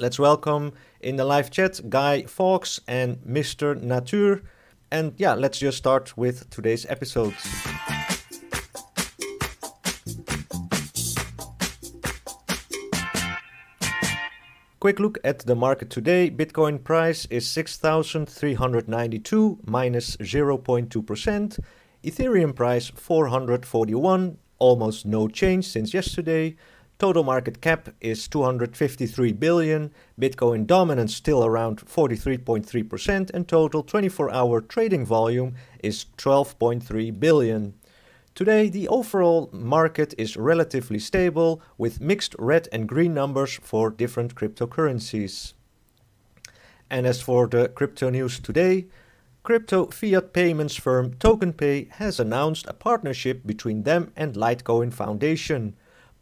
let's welcome in the live chat Guy Fawkes and Mr. Nature. And yeah, let's just start with today's episode. Quick look at the market today. Bitcoin price is 6,392 minus 0.2%. Ethereum price 441, almost no change since yesterday. Total market cap is 253 billion. Bitcoin dominance still around 43.3% and total 24-hour trading volume is 12.3 billion. Today, the overall market is relatively stable with mixed red and green numbers for different cryptocurrencies. And as for the crypto news today, crypto fiat payments firm TokenPay has announced a partnership between them and Litecoin Foundation.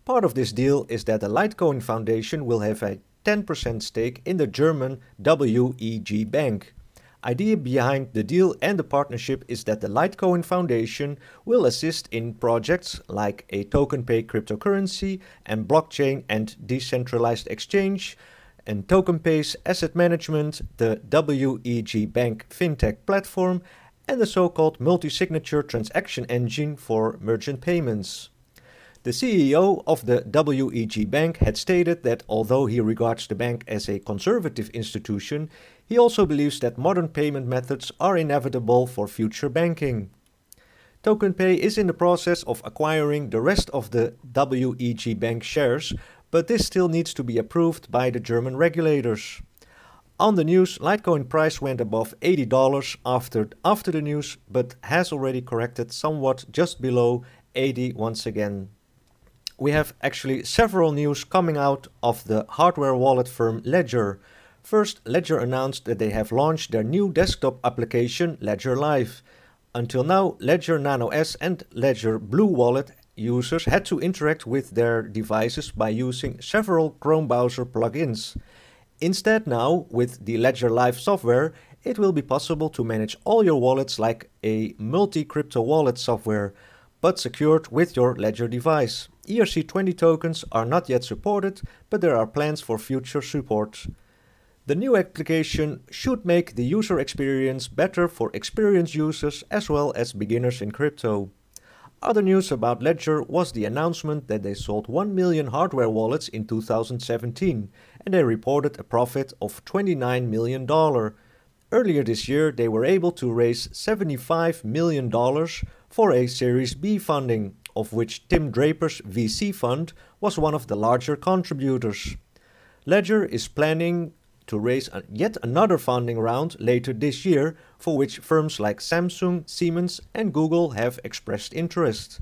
Part of this deal is that the Litecoin Foundation will have a 10% stake in the German WEG Bank. Idea behind the deal and the partnership is that the Litecoin Foundation will assist in projects like a TokenPay cryptocurrency and blockchain and decentralized exchange, and TokenPay's asset management, the WEG Bank fintech platform, and the so-called multi-signature transaction engine for merchant payments. The CEO of the WEG Bank had stated that although he regards the bank as a conservative institution, he also believes that modern payment methods are inevitable for future banking. TokenPay is in the process of acquiring the rest of the WEG Bank shares, but this still needs to be approved by the German regulators. On the news, Litecoin price went above $80 after, after the news, but has already corrected somewhat just below 80 once again. We have actually several news coming out of the hardware wallet firm Ledger. First, Ledger announced that they have launched their new desktop application, Ledger Live. Until now, Ledger Nano S and Ledger Blue Wallet users had to interact with their devices by using several Chrome browser plugins. Instead, now, with the Ledger Live software, it will be possible to manage all your wallets like a multi crypto wallet software, but secured with your Ledger device. ERC20 tokens are not yet supported, but there are plans for future support. The new application should make the user experience better for experienced users as well as beginners in crypto. Other news about Ledger was the announcement that they sold 1 million hardware wallets in 2017 and they reported a profit of $29 million. Earlier this year, they were able to raise $75 million for a Series B funding, of which Tim Draper's VC fund was one of the larger contributors. Ledger is planning to raise yet another funding round later this year, for which firms like Samsung, Siemens, and Google have expressed interest.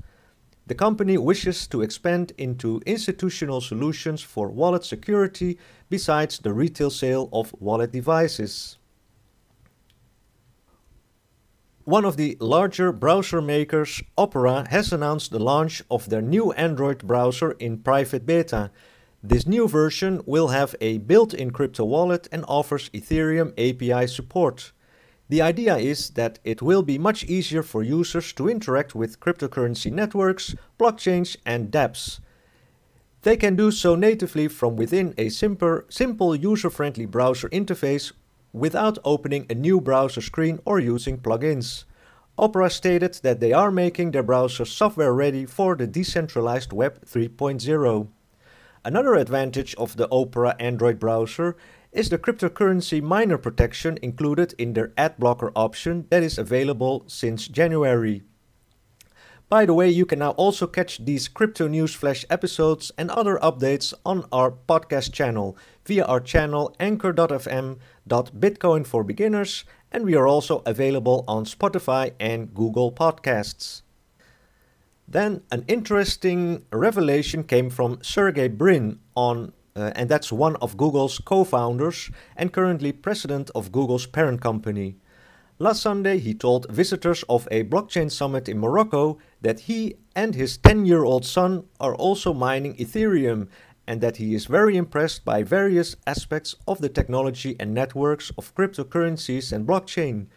The company wishes to expand into institutional solutions for wallet security besides the retail sale of wallet devices. One of the larger browser makers, Opera, has announced the launch of their new Android browser in private beta. This new version will have a built-in crypto wallet and offers Ethereum API support. The idea is that it will be much easier for users to interact with cryptocurrency networks, blockchains, and dApps. They can do so natively from within a simple, simple user-friendly browser interface without opening a new browser screen or using plugins. Opera stated that they are making their browser software ready for the decentralized Web 3.0. Another advantage of the Opera Android browser is the cryptocurrency miner protection included in their ad blocker option that is available since January. By the way, you can now also catch these crypto news flash episodes and other updates on our podcast channel via our channel anchor.fm.bitcoin for beginners, and we are also available on Spotify and Google Podcasts. Then an interesting revelation came from Sergey Brin on uh, and that's one of Google's co-founders and currently president of Google's parent company. Last Sunday, he told visitors of a blockchain summit in Morocco that he and his 10-year-old son are also mining Ethereum and that he is very impressed by various aspects of the technology and networks of cryptocurrencies and blockchain.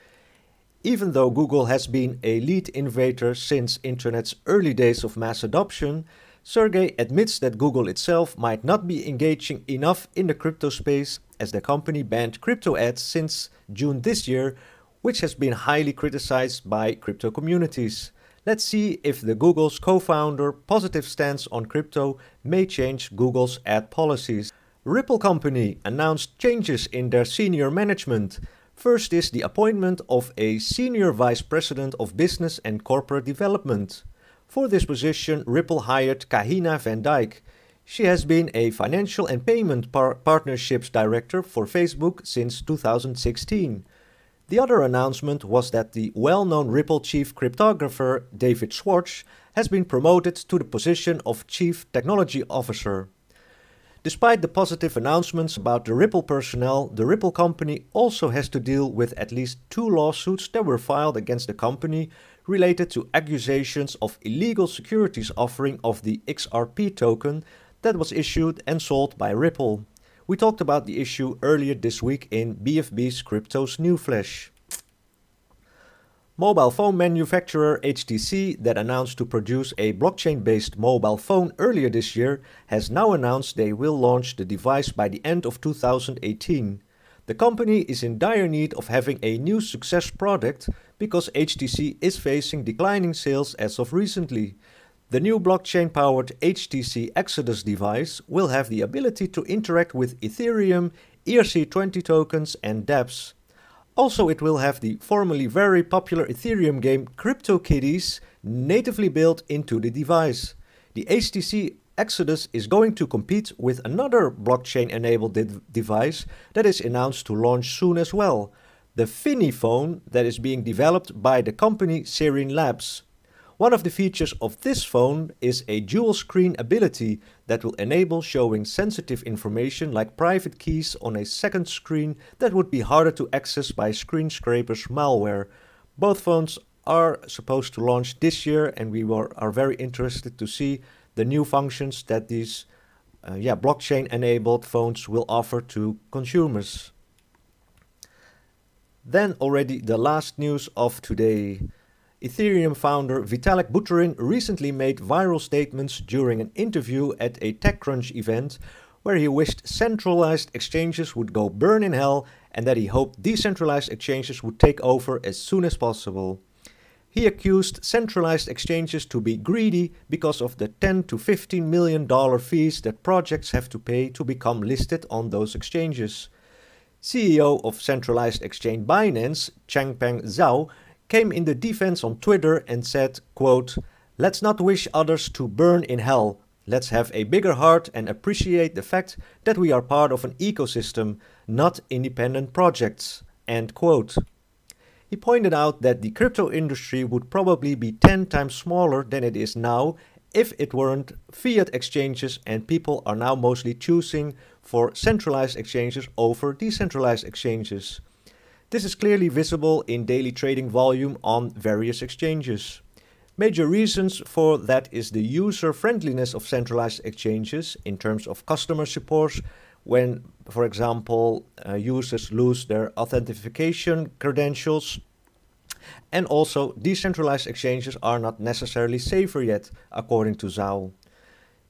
Even though Google has been a lead innovator since Internet's early days of mass adoption, Sergey admits that Google itself might not be engaging enough in the crypto space as the company banned crypto ads since June this year, which has been highly criticized by crypto communities. Let's see if the Google's co-founder positive stance on crypto may change Google's ad policies. Ripple Company announced changes in their senior management. First is the appointment of a senior vice president of business and corporate development. For this position, Ripple hired Kahina Van Dyke. She has been a financial and payment par partnerships director for Facebook since 2016. The other announcement was that the well known Ripple chief cryptographer David Schwartz has been promoted to the position of chief technology officer. Despite the positive announcements about the Ripple personnel, the Ripple company also has to deal with at least two lawsuits that were filed against the company related to accusations of illegal securities offering of the XRP token that was issued and sold by Ripple. We talked about the issue earlier this week in BFB's Crypto's New Flash. Mobile phone manufacturer HTC, that announced to produce a blockchain based mobile phone earlier this year, has now announced they will launch the device by the end of 2018. The company is in dire need of having a new success product because HTC is facing declining sales as of recently. The new blockchain powered HTC Exodus device will have the ability to interact with Ethereum, ERC20 tokens, and dApps. Also, it will have the formerly very popular Ethereum game CryptoKitties natively built into the device. The HTC Exodus is going to compete with another blockchain enabled de device that is announced to launch soon as well the Finney phone that is being developed by the company Sirin Labs. One of the features of this phone is a dual screen ability that will enable showing sensitive information like private keys on a second screen that would be harder to access by screen scrapers malware. Both phones are supposed to launch this year and we were, are very interested to see the new functions that these uh, yeah, blockchain enabled phones will offer to consumers. Then already the last news of today. Ethereum founder Vitalik Buterin recently made viral statements during an interview at a TechCrunch event where he wished centralized exchanges would go burn in hell and that he hoped decentralized exchanges would take over as soon as possible. He accused centralized exchanges to be greedy because of the 10 to 15 million dollar fees that projects have to pay to become listed on those exchanges. CEO of centralized exchange Binance, Changpeng Zhao, came in the defense on Twitter and said, quote, Let's not wish others to burn in hell. Let's have a bigger heart and appreciate the fact that we are part of an ecosystem, not independent projects. End quote. He pointed out that the crypto industry would probably be 10 times smaller than it is now if it weren't fiat exchanges and people are now mostly choosing for centralized exchanges over decentralized exchanges. This is clearly visible in daily trading volume on various exchanges. Major reasons for that is the user friendliness of centralized exchanges in terms of customer support when, for example, uh, users lose their authentication credentials. And also, decentralized exchanges are not necessarily safer yet, according to Zhao.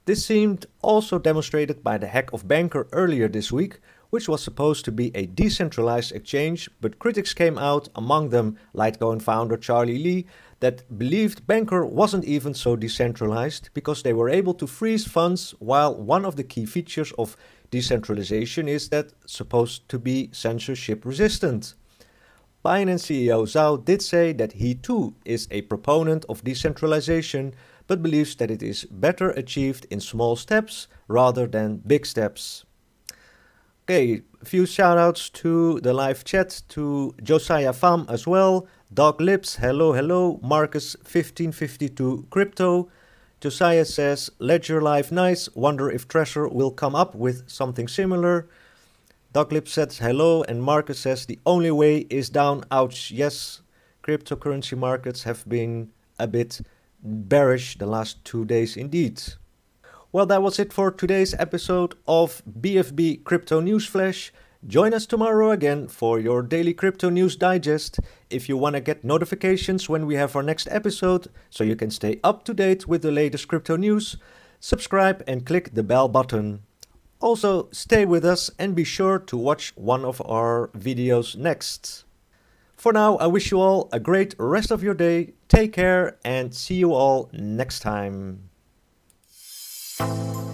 This seemed also demonstrated by the hack of Bancor earlier this week, which was supposed to be a decentralized exchange, but critics came out, among them Litecoin founder Charlie Lee, that believed Bancor wasn't even so decentralized because they were able to freeze funds while one of the key features of decentralization is that supposed to be censorship resistant. Binance CEO Zhao did say that he too is a proponent of decentralization, but believes that it is better achieved in small steps rather than big steps. Okay, a few shoutouts to the live chat, to Josiah Pham as well, Dog Lips, hello, hello, Marcus1552 Crypto. Josiah says, Ledger Live nice, wonder if Trezor will come up with something similar. Dog Lips says hello, and Marcus says, the only way is down, ouch. Yes, cryptocurrency markets have been a bit bearish the last two days indeed. Well, that was it for today's episode of BFB Crypto News Flash. Join us tomorrow again for your daily crypto news digest. If you want to get notifications when we have our next episode, so you can stay up to date with the latest crypto news, subscribe and click the bell button. Also, stay with us and be sure to watch one of our videos next. For now, I wish you all a great rest of your day, take care and see you all next time. Música